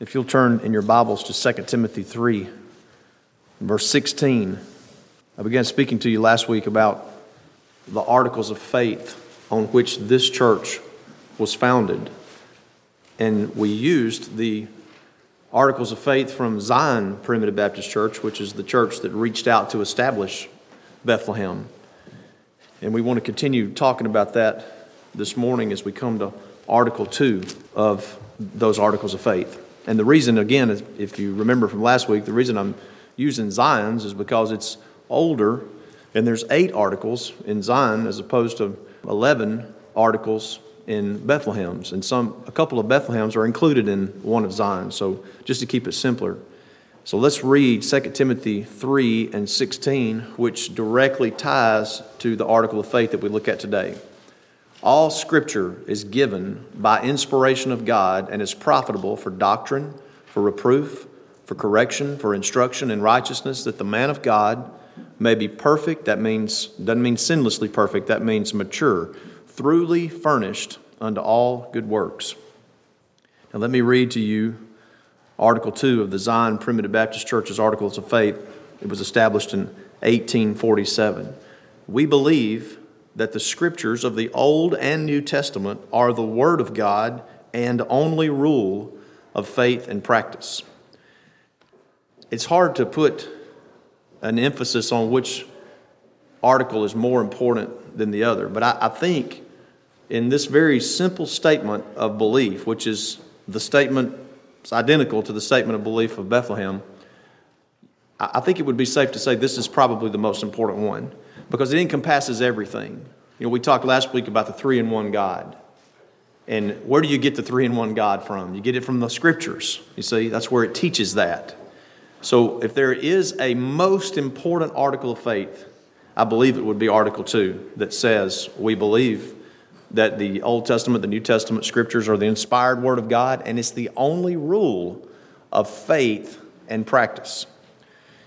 If you'll turn in your Bibles to 2 Timothy 3, verse 16. I began speaking to you last week about the articles of faith on which this church was founded. And we used the articles of faith from Zion Primitive Baptist Church, which is the church that reached out to establish Bethlehem. And we want to continue talking about that this morning as we come to Article 2 of those articles of faith. And the reason, again, if you remember from last week, the reason I'm using Zion's is because it's older and there's eight articles in Zion as opposed to 11 articles in Bethlehem's. And some, a couple of Bethlehem's are included in one of Zion's. So just to keep it simpler. So let's read 2 Timothy 3 and 16, which directly ties to the article of faith that we look at today. All scripture is given by inspiration of God and is profitable for doctrine, for reproof, for correction, for instruction in righteousness, that the man of God may be perfect. That means, doesn't mean sinlessly perfect, that means mature, thoroughly furnished unto all good works. Now, let me read to you Article 2 of the Zion Primitive Baptist Church's Articles of Faith. It was established in 1847. We believe that the scriptures of the Old and New Testament are the Word of God and only rule of faith and practice. It's hard to put an emphasis on which article is more important than the other, but I, I think in this very simple statement of belief, which is the statement, it's identical to the statement of belief of Bethlehem, I think it would be safe to say this is probably the most important one because it encompasses everything. You know, we talked last week about the three in one God. And where do you get the three in one God from? You get it from the scriptures. You see, that's where it teaches that. So if there is a most important article of faith, I believe it would be Article 2 that says we believe that the Old Testament, the New Testament scriptures are the inspired Word of God, and it's the only rule of faith and practice.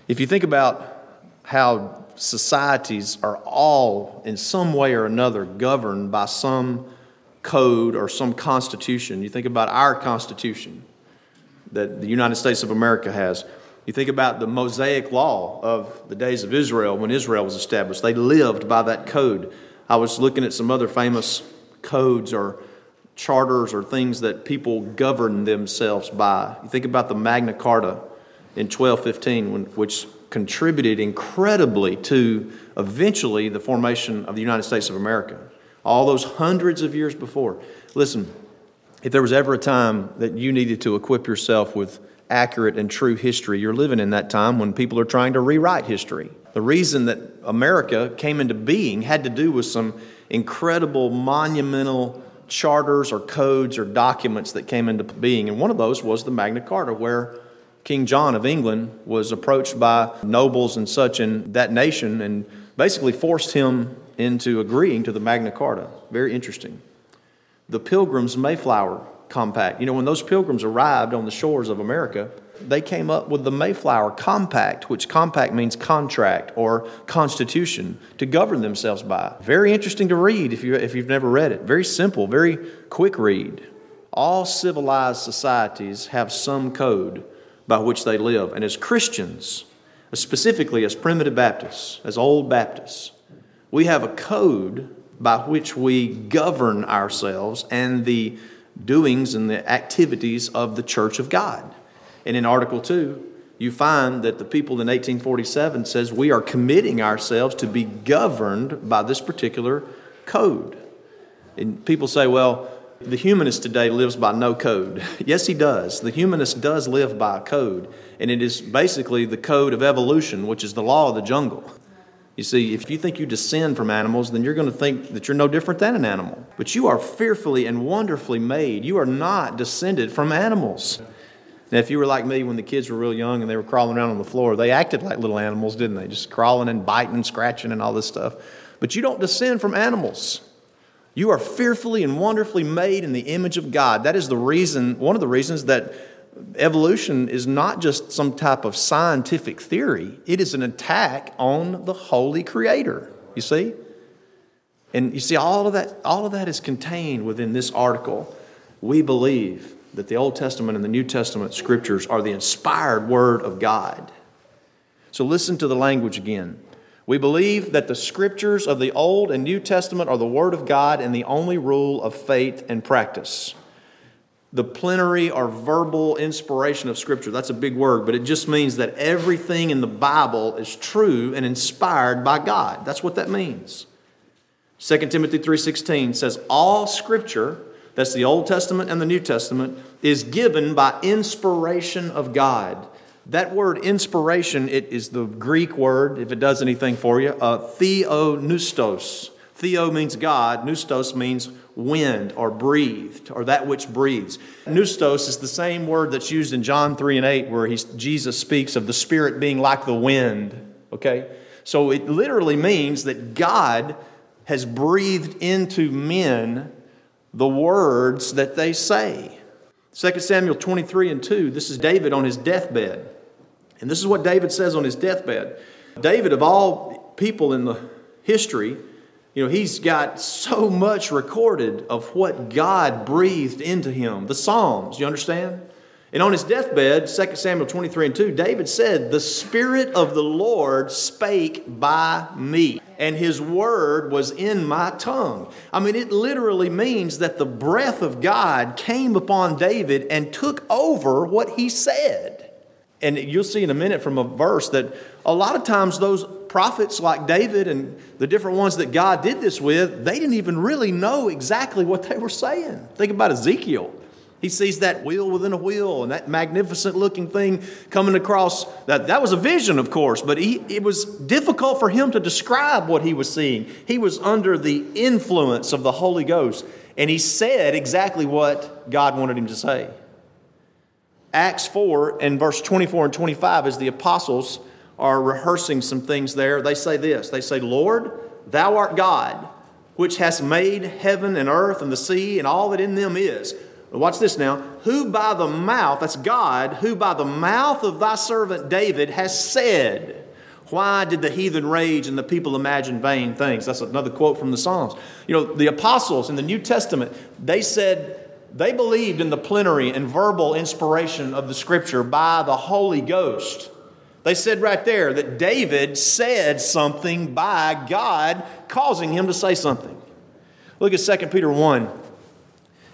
If you think about how societies are all, in some way or another, governed by some code or some constitution. You think about our constitution that the United States of America has. You think about the Mosaic law of the days of Israel when Israel was established. They lived by that code. I was looking at some other famous codes or charters or things that people govern themselves by. You think about the Magna Carta in 1215, which contributed incredibly to eventually the formation of the United States of America. All those hundreds of years before. Listen, if there was ever a time that you needed to equip yourself with accurate and true history, you're living in that time when people are trying to rewrite history. The reason that America came into being had to do with some incredible, monumental charters or codes or documents that came into being. And one of those was the Magna Carta, where King John of England was approached by nobles and such in that nation and basically forced him into agreeing to the Magna Carta. Very interesting. The Pilgrims Mayflower Compact. You know, when those pilgrims arrived on the shores of America, they came up with the Mayflower Compact, which compact means contract or constitution to govern themselves by. Very interesting to read if, you, if you've never read it. Very simple, very quick read. All civilized societies have some code by which they live. And as Christians, specifically as primitive Baptists, as old Baptists, we have a code by which we govern ourselves and the doings and the activities of the church of God. And in Article 2, you find that the people in 1847 says we are committing ourselves to be governed by this particular code. And people say, well, the humanist today lives by no code. yes, he does. The humanist does live by a code, and it is basically the code of evolution, which is the law of the jungle. You see, if you think you descend from animals, then you're going to think that you're no different than an animal. But you are fearfully and wonderfully made. You are not descended from animals. Now, if you were like me when the kids were real young and they were crawling around on the floor, they acted like little animals, didn't they? Just crawling and biting and scratching and all this stuff. But you don't descend from animals. You are fearfully and wonderfully made in the image of God. That is the reason, one of the reasons that evolution is not just some type of scientific theory, it is an attack on the holy creator. You see? And you see, all of that, all of that is contained within this article. We believe that the Old Testament and the New Testament scriptures are the inspired Word of God. So listen to the language again. We believe that the scriptures of the Old and New Testament are the Word of God and the only rule of faith and practice. The plenary or verbal inspiration of Scripture, that's a big word, but it just means that everything in the Bible is true and inspired by God. That's what that means. 2 Timothy 3:16 says all scripture, that's the Old Testament and the New Testament, is given by inspiration of God. That word inspiration, it is the Greek word, if it does anything for you, uh, theopneustos. Theo means God, pneustos means wind or breathed or that which breathes. Pneustos is the same word that's used in John 3 and 8 where Jesus speaks of the Spirit being like the wind. Okay? So it literally means that God has breathed into men the words that they say. 2 Samuel 23 and 2, this is David on his deathbed. And this is what David says on his deathbed. David, of all people in the history, you know, he's got so much recorded of what God breathed into him. The Psalms, you understand? And on his deathbed, 2 Samuel 23 and 2, David said, The Spirit of the Lord spake by me, and his word was in my tongue. I mean, it literally means that the breath of God came upon David and took over what he said. And you'll see in a minute from a verse that a lot of times those prophets like David and the different ones that God did this with, they didn't even really know exactly what they were saying. Think about Ezekiel. He sees that wheel within a wheel and that magnificent looking thing coming across. That, that was a vision, of course, but he, it was difficult for him to describe what he was seeing. He was under the influence of the Holy Ghost, and he said exactly what God wanted him to say. Acts 4 and verse 24 and 25, as the apostles are rehearsing some things there, they say this They say, Lord, thou art God, which hast made heaven and earth and the sea and all that in them is Watch this now. Who by the mouth, that's God, who by the mouth of thy servant David has said, Why did the heathen rage and the people imagine vain things? That's another quote from the Psalms. You know, the apostles in the New Testament, they said, they believed in the plenary and verbal inspiration of the scripture by the Holy Ghost. They said right there that David said something by God causing him to say something. Look at 2 Peter 1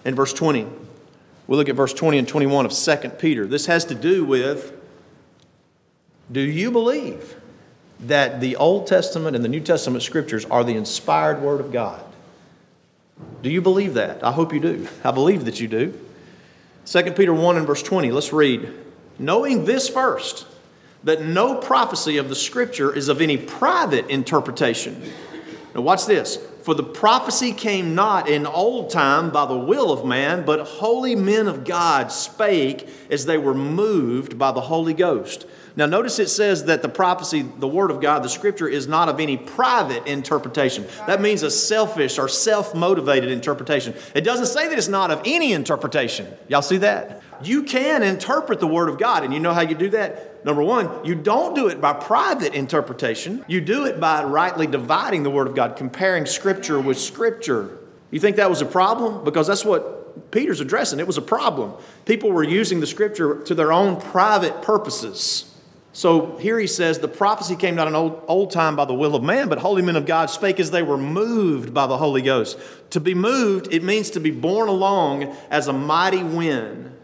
and verse 20. We look at verse 20 and 21 of 2 Peter. This has to do with do you believe that the Old Testament and the New Testament scriptures are the inspired Word of God? Do you believe that? I hope you do. I believe that you do. 2 Peter 1 and verse 20, let's read. Knowing this first, that no prophecy of the scripture is of any private interpretation. Now, watch this. For the prophecy came not in old time by the will of man, but holy men of God spake as they were moved by the Holy Ghost. Now, notice it says that the prophecy, the Word of God, the Scripture, is not of any private interpretation. That means a selfish or self motivated interpretation. It doesn't say that it's not of any interpretation. Y'all see that? You can interpret the Word of God, and you know how you do that? Number one, you don't do it by private interpretation. You do it by rightly dividing the Word of God, comparing Scripture with Scripture. You think that was a problem? Because that's what Peter's addressing. It was a problem. People were using the Scripture to their own private purposes. So here he says, The prophecy came not in old, old time by the will of man, but holy men of God spake as they were moved by the Holy Ghost. To be moved, it means to be borne along as a mighty wind.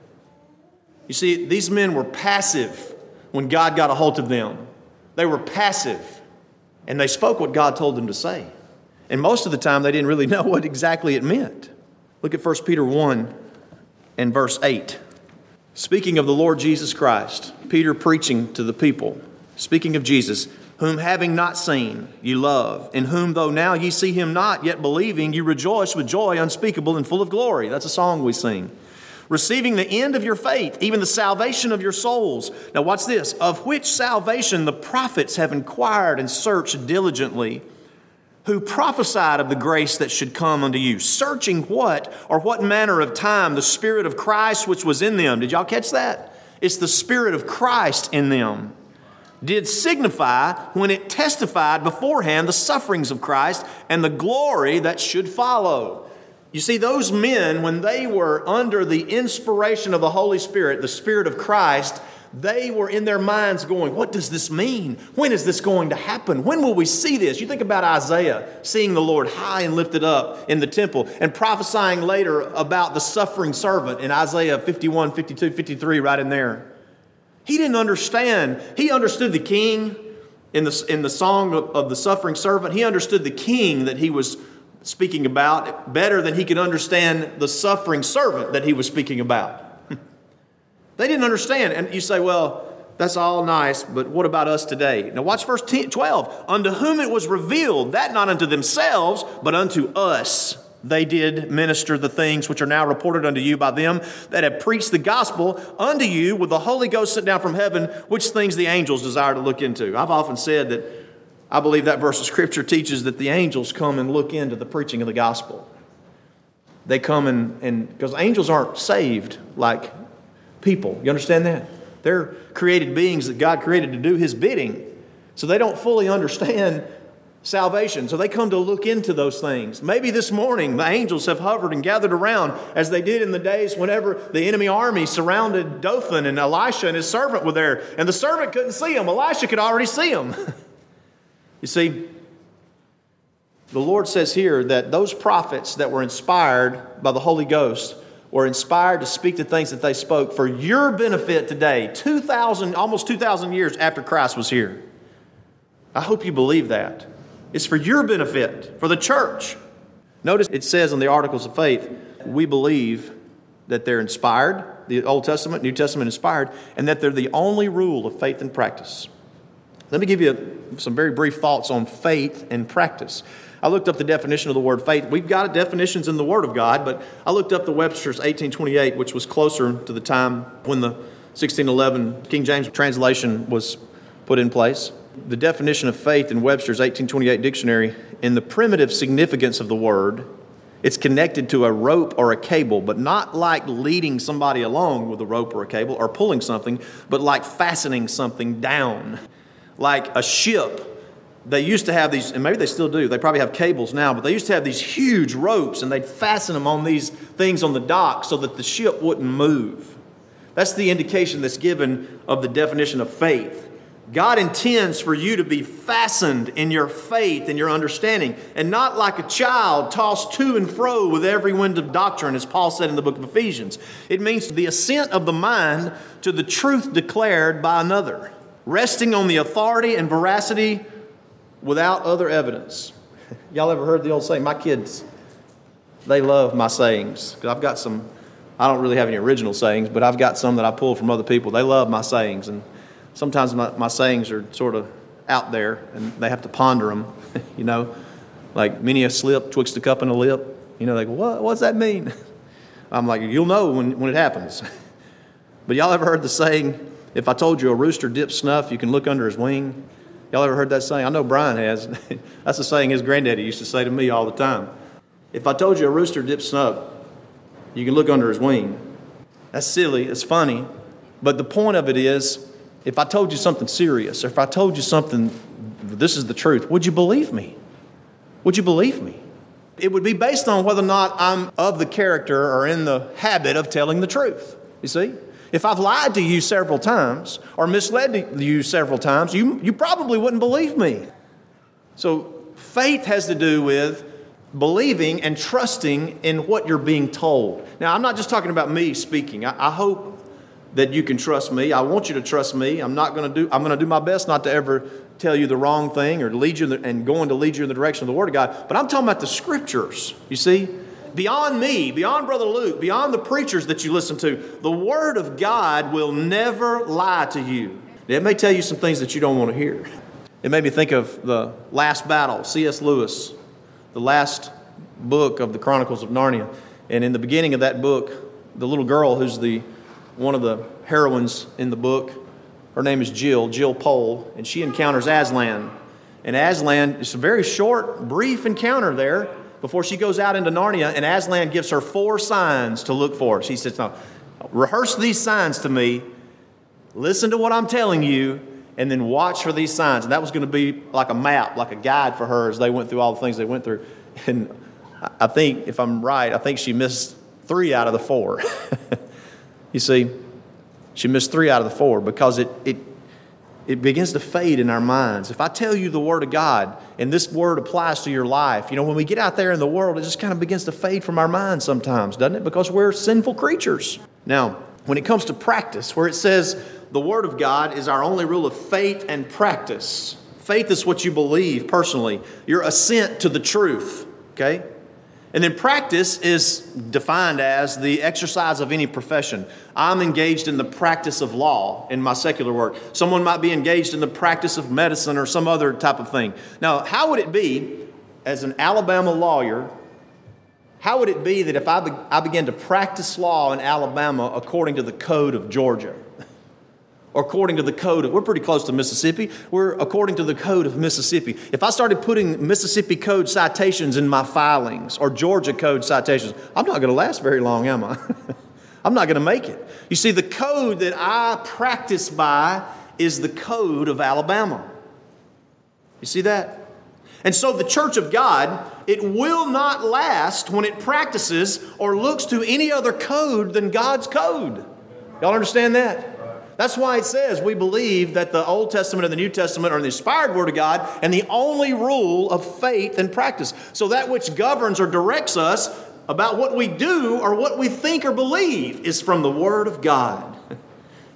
You see, these men were passive when God got a hold of them. They were passive and they spoke what God told them to say. And most of the time, they didn't really know what exactly it meant. Look at 1 Peter 1 and verse 8. Speaking of the Lord Jesus Christ, Peter preaching to the people, speaking of Jesus, whom having not seen, you love, in whom though now ye see him not, yet believing, you rejoice with joy unspeakable and full of glory. That's a song we sing receiving the end of your faith, even the salvation of your souls. Now, watch this of which salvation the prophets have inquired and searched diligently, who prophesied of the grace that should come unto you, searching what or what manner of time the Spirit of Christ which was in them. Did y'all catch that? It's the Spirit of Christ in them. Did signify when it testified beforehand the sufferings of Christ and the glory that should follow. You see, those men, when they were under the inspiration of the Holy Spirit, the Spirit of Christ, they were in their minds going, What does this mean? When is this going to happen? When will we see this? You think about Isaiah seeing the Lord high and lifted up in the temple and prophesying later about the suffering servant in Isaiah 51, 52, 53, right in there. He didn't understand. He understood the king in the, in the song of, of the suffering servant. He understood the king that he was speaking about better than he could understand the suffering servant that he was speaking about. they didn't understand. And you say, well, that's all nice, but what about us today? Now, watch verse 10, 12. Unto whom it was revealed, that not unto themselves, but unto us they did minister the things which are now reported unto you by them that have preached the gospel unto you with the Holy Ghost sent down from heaven, which things the angels desire to look into. I've often said that I believe that verse of Scripture teaches that the angels come and look into the preaching of the gospel. They come and, and because angels aren't saved like people. You understand that? They're created beings that God created to do His bidding. So they don't fully understand salvation. So they come to look into those things. Maybe this morning the angels have hovered and gathered around as they did in the days whenever the enemy army surrounded Dothan and Elisha and his servant were there. And the servant couldn't see him, Elisha could already see him. You see, the Lord says here that those prophets that were inspired by the Holy Ghost were inspired to speak the things that they spoke for your benefit today, 2,000, almost 2,000 years after Christ was here. I hope you believe that. It's for your benefit, for the church. Notice it says in the Articles of Faith, we believe that they're inspired, the Old Testament, New Testament inspired, and that they're the only rule of faith and practice. Let me give you some very brief thoughts on faith and practice. I looked up the definition of the word faith. We've got definitions in the Word of God, but I looked up the Webster's 1828, which was closer to the time when the 1611 King James translation was put in place. The definition of faith in Webster's 1828 dictionary, in the primitive significance of the word, it's connected to a rope or a cable, but not like leading somebody along with a rope or a cable or pulling something, but like fastening something down like a ship. They used to have these, and maybe they still do, they probably have cables now, but they used to have these huge ropes and they'd fasten them on these things on the dock so that the ship wouldn't move. That's the indication that's given of the definition of faith. God intends for you to be fastened in your faith and your understanding, and not like a child tossed to and fro with every wind of doctrine, as Paul said in the book of Ephesians. It means the assent of the mind to the truth declared by another resting on the authority and veracity without other evidence. Y'all ever heard the old saying? My kids, they love my sayings. Because I've got some, I don't really have any original sayings, but I've got some that I pull from other people. They love my sayings. And sometimes my, my sayings are sort of out there and they have to ponder them, you know, like many a slip twixt a cup and a lip. You know, like, what, what does that mean? I'm like, you'll know when, when it happens. but y'all ever heard the saying, if I told you a rooster dips snuff, you can look under his wing. Y'all ever heard that saying? I know Brian has. That's a saying his granddaddy used to say to me all the time. If I told you a rooster dips snuff, you can look under his wing. That's silly, it's funny. But the point of it is if I told you something serious, or if I told you something, this is the truth, would you believe me? Would you believe me? It would be based on whether or not I'm of the character or in the habit of telling the truth. You see? If I've lied to you several times or misled you several times, you, you probably wouldn't believe me. So faith has to do with believing and trusting in what you're being told. Now, I'm not just talking about me speaking. I, I hope that you can trust me. I want you to trust me. I'm not going to do. I'm going to do my best not to ever tell you the wrong thing or lead you the, and going to lead you in the direction of the Word of God. But I'm talking about the Scriptures. You see, beyond me, beyond Brother Luke, beyond the preachers that you listen to, the Word of God will never lie to you. It may tell you some things that you don't want to hear. It made me think of the last battle, C.S. Lewis, the last book of the Chronicles of Narnia. And in the beginning of that book, the little girl who's the one of the heroines in the book, her name is Jill, Jill Pole, and she encounters Aslan. And Aslan, it's a very short, brief encounter there, before she goes out into Narnia, and Aslan gives her four signs to look for. She says, Now, rehearse these signs to me, listen to what I'm telling you, and then watch for these signs. And that was going to be like a map, like a guide for her as they went through all the things they went through. And I think, if I'm right, I think she missed three out of the four. you see, she missed three out of the four because it, it, it begins to fade in our minds. If I tell you the Word of God and this Word applies to your life, you know, when we get out there in the world, it just kind of begins to fade from our minds sometimes, doesn't it? Because we're sinful creatures. Now, when it comes to practice, where it says the Word of God is our only rule of faith and practice, faith is what you believe personally, your assent to the truth, okay? And then practice is defined as the exercise of any profession. I'm engaged in the practice of law in my secular work. Someone might be engaged in the practice of medicine or some other type of thing. Now, how would it be, as an Alabama lawyer, how would it be that if I, be, I began to practice law in Alabama according to the code of Georgia? or according to the code of, we're pretty close to Mississippi. We're according to the code of Mississippi. If I started putting Mississippi code citations in my filings or Georgia code citations, I'm not going to last very long, am I? I'm not going to make it. You see, the code that I practice by is the code of Alabama. You see that? And so the church of God, it will not last when it practices or looks to any other code than God's code. Y'all understand that? That's why it says we believe that the Old Testament and the New Testament are the inspired Word of God and the only rule of faith and practice. So that which governs or directs us about what we do or what we think or believe is from the Word of God.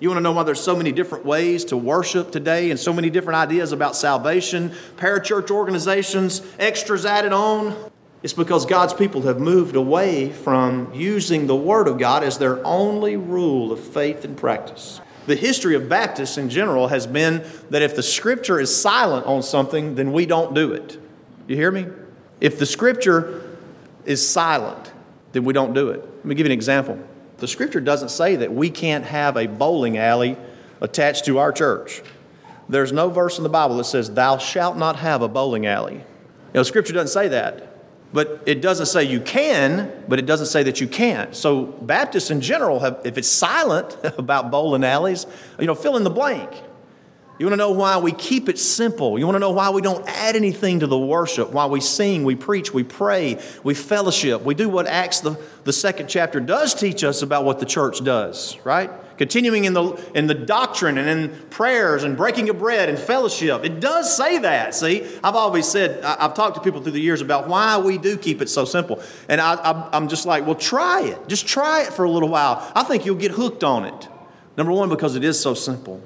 You want to know why there's so many different ways to worship today and so many different ideas about salvation, parachurch organizations, extras added on? It's because God's people have moved away from using the Word of God as their only rule of faith and practice the history of Baptists in general has been that if the scripture is silent on something, then we don't do it. You hear me? If the scripture is silent, then we don't do it. Let me give you an example. The scripture doesn't say that we can't have a bowling alley attached to our church. There's no verse in the Bible that says, Thou shalt not have a bowling alley. You know, scripture doesn't say that. But it doesn't say you can, but it doesn't say that you can't. So Baptists in general have, if it's silent about bowling alleys, you know, fill in the blank. You want to know why we keep it simple. You want to know why we don't add anything to the worship, why we sing, we preach, we pray, we fellowship. We do what Acts, the, the second chapter, does teach us about what the church does, right? Continuing in the, in the doctrine and in prayers and breaking of bread and fellowship. It does say that, see? I've always said, I've talked to people through the years about why we do keep it so simple. And I, I'm just like, well, try it. Just try it for a little while. I think you'll get hooked on it. Number one, because it is so simple.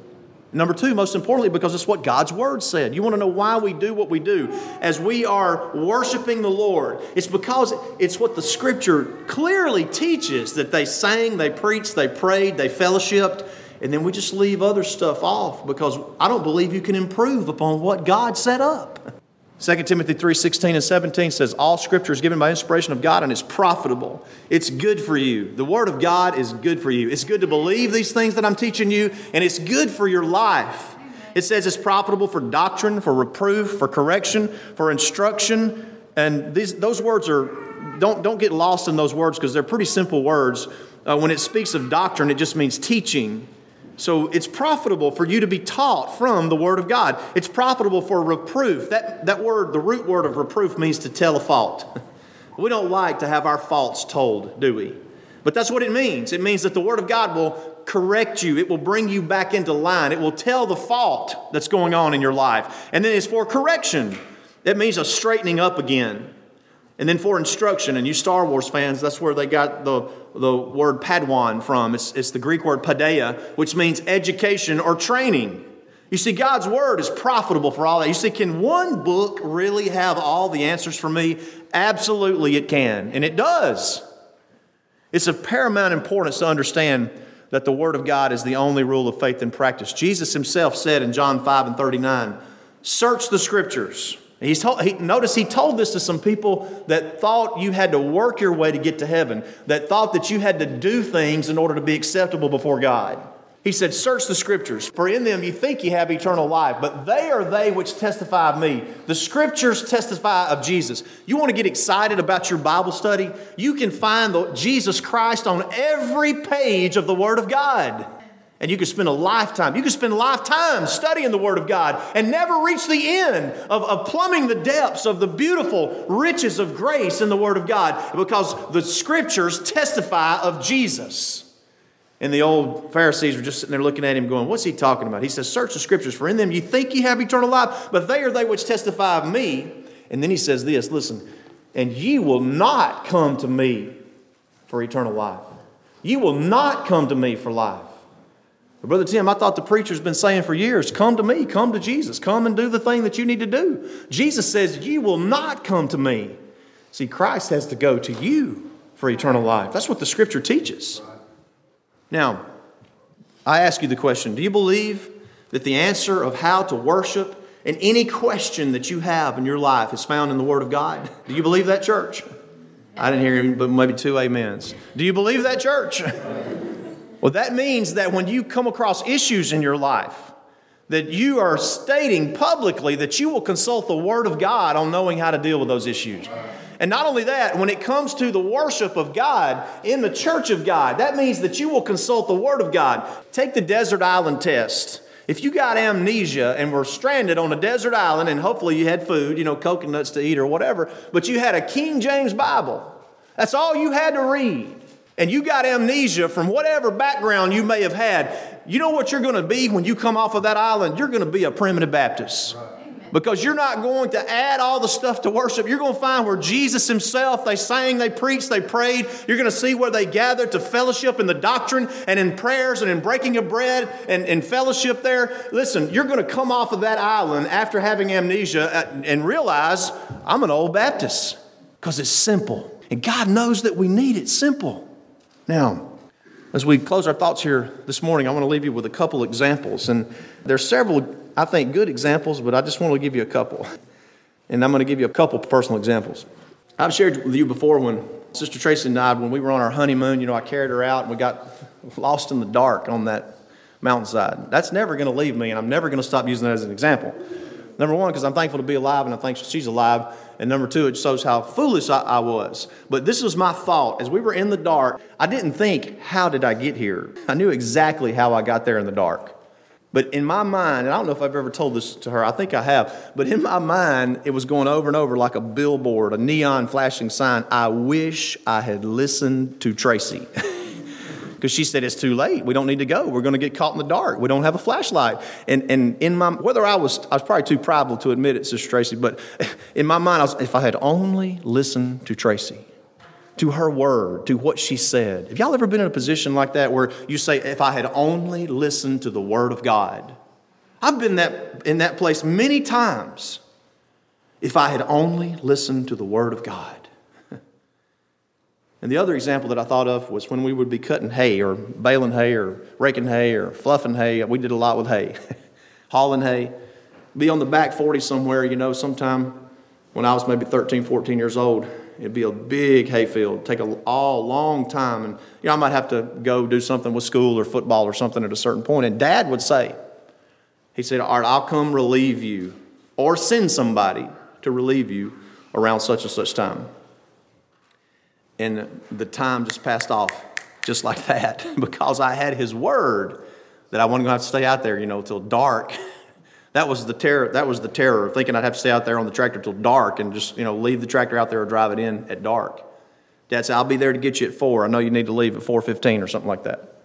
Number two, most importantly, because it's what God's Word said. You want to know why we do what we do as we are worshiping the Lord? It's because it's what the Scripture clearly teaches that they sang, they preached, they prayed, they fellowshipped, and then we just leave other stuff off because I don't believe you can improve upon what God set up. 2 Timothy 3:16 and 17 says all scripture is given by inspiration of God and it's profitable. It's good for you. The word of God is good for you. It's good to believe these things that I'm teaching you and it's good for your life. It says it's profitable for doctrine, for reproof, for correction, for instruction. And these, those words are, don't, don't get lost in those words because they're pretty simple words. Uh, when it speaks of doctrine, it just means teaching. So it's profitable for you to be taught from the Word of God. It's profitable for reproof. That, that word, the root word of reproof, means to tell a fault. We don't like to have our faults told, do we? But that's what it means. It means that the Word of God will correct you, it will bring you back into line, it will tell the fault that's going on in your life. And then it's for correction. That means a straightening up again. And then for instruction, and you Star Wars fans, that's where they got the, the word Padawan from. It's, it's the Greek word paideia, which means education or training. You see, God's word is profitable for all that. You see, can one book really have all the answers for me? Absolutely, it can, and it does. It's of paramount importance to understand that the Word of God is the only rule of faith and practice. Jesus himself said in John 5 and 39, Search the Scriptures He's told, he, notice he told this to some people that thought you had to work your way to get to heaven, that thought that you had to do things in order to be acceptable before God. He said, Search the scriptures, for in them you think you have eternal life, but they are they which testify of me. The scriptures testify of Jesus. You want to get excited about your Bible study? You can find the, Jesus Christ on every page of the Word of God. And you could spend a lifetime, you could spend a lifetime studying the Word of God and never reach the end of, of plumbing the depths of the beautiful riches of grace in the Word of God because the Scriptures testify of Jesus. And the old Pharisees were just sitting there looking at him, going, What's he talking about? He says, Search the Scriptures, for in them you think you have eternal life, but they are they which testify of me. And then he says this listen, and ye will not come to me for eternal life. You will not come to me for life. But Brother Tim, I thought the preacher's been saying for years come to me, come to Jesus, come and do the thing that you need to do. Jesus says, You will not come to me. See, Christ has to go to you for eternal life. That's what the scripture teaches. Now, I ask you the question do you believe that the answer of how to worship and any question that you have in your life is found in the Word of God? Do you believe that, church? I didn't hear him, but maybe two amens. Do you believe that, church? Well, that means that when you come across issues in your life, that you are stating publicly that you will consult the Word of God on knowing how to deal with those issues. And not only that, when it comes to the worship of God in the church of God, that means that you will consult the Word of God. Take the desert island test. If you got amnesia and were stranded on a desert island and hopefully you had food, you know, coconuts to eat or whatever, but you had a King James Bible, that's all you had to read and you got amnesia from whatever background you may have had, you know what you're going to be when you come off of that island? You're going to be a primitive Baptist. Because you're not going to add all the stuff to worship. You're going to find where Jesus Himself, they sang, they preached, they prayed. You're going to see where they gathered to fellowship in the doctrine and in prayers and in breaking of bread and, and fellowship there. Listen, you're going to come off of that island after having amnesia and realize I'm an old Baptist because it's simple. And God knows that we need it simple. Now, as we close our thoughts here this morning, I want to leave you with a couple examples. And there's several, I think, good examples, but I just want to give you a couple. And I'm going to give you a couple personal examples. I've shared with you before when Sister Tracy died, when we were on our honeymoon, you know, I carried her out and we got lost in the dark on that mountainside. That's never going to leave me, and I'm never going to stop using that as an example. Number one, because I'm thankful to be alive and I think she's alive. And number two, it shows how foolish I, I, was. But this was my thought. As we were in the dark, I didn't think, how did I get here? I knew exactly how I got there in the dark. But in my mind, and I don't know if I've ever told this to her, I think I have, but in my mind, it was going over and over like a billboard, a neon flashing sign. I wish I had listened to Tracy. because she said it's too late. We don't need to go. We're going to get caught in the dark. We don't have a flashlight. And and in my whether I was I was probably too prideful to admit it, Sister Tracy, but in my mind, I was, if I had only listened to Tracy, to her word, to what she said. Have y'all ever been in a position like that where you say, if I had only listened to the word of God? I've been that, in that place many times. If I had only listened to the word of God. And the other example that I thought of was when we would be cutting hay or baling hay or raking hay or fluffing hay. We did a lot with hay, hauling hay. Be on the back 40 somewhere, you know, sometime when I was maybe 13, 14 years old. It'd be a big hayfield, take a all long time. And, you know, I might have to go do something with school or football or something at a certain point. And dad would say, he said, All right, I'll come relieve you or send somebody to relieve you around such and such time. And the time just passed off just like that because I had his word that I wasn't going to have to stay out there, you know, till dark. That was the terror. That was the terror of thinking I'd have to stay out there on the tractor till dark and just you know leave the tractor out there or drive it in at dark. Dad said, "I'll be there to get you at four. I know you need to leave at four fifteen or something like that."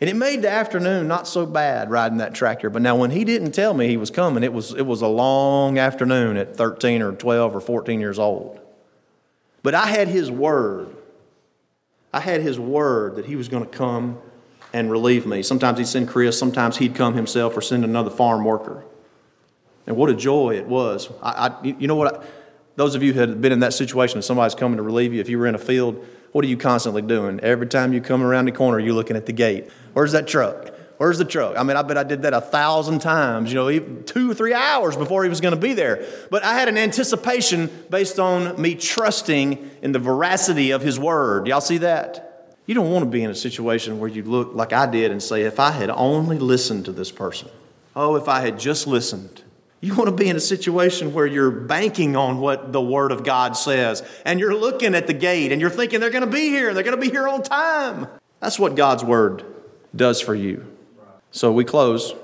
And it made the afternoon not so bad riding that tractor. But now when he didn't tell me he was coming, it was it was a long afternoon at thirteen or twelve or fourteen years old. But I had his word. I had his word that he was going to come and relieve me. Sometimes he'd send Chris, sometimes he'd come himself or send another farm worker. And what a joy it was. I, I you know what? I, those of you who had been in that situation, somebody's coming to relieve you, if you were in a field, what are you constantly doing? Every time you come around the corner, you're looking at the gate. Where's that truck? Where's the truck? I mean, I bet I did that a thousand times, you know, even two or three hours before he was going to be there. But I had an anticipation based on me trusting in the veracity of his word. Y'all see that? You don't want to be in a situation where you look like I did and say, if I had only listened to this person, oh, if I had just listened. You want to be in a situation where you're banking on what the Word of God says, and you're looking at the gate and you're thinking they're going to be here, and they're going to be here on time. That's what God's Word does for you. So we close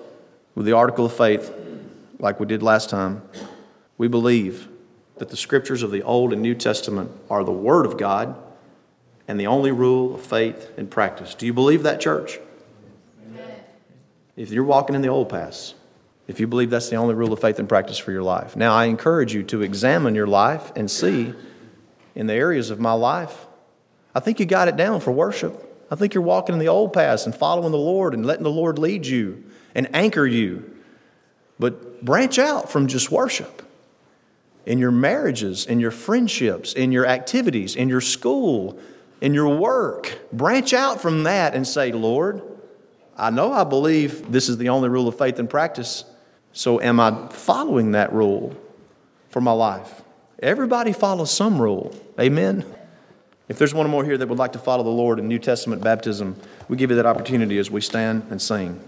with the article of faith, like we did last time. We believe that the scriptures of the Old and New Testament are the Word of God and the only rule of faith and practice. Do you believe that, church? Amen. If you're walking in the old paths, if you believe that's the only rule of faith and practice for your life. Now, I encourage you to examine your life and see in the areas of my life. I think you got it down for worship. I think you're walking in the old paths and following the Lord and letting the Lord lead you and anchor you. But branch out from just worship in your marriages, in your friendships, in your activities, in your school, in your work. Branch out from that and say, Lord, I know I believe this is the only rule of faith and practice. So, am I following that rule for my life? Everybody follows some rule. Amen. If there's one more here that would like to follow the Lord in New Testament baptism, we give you that opportunity as we stand and sing.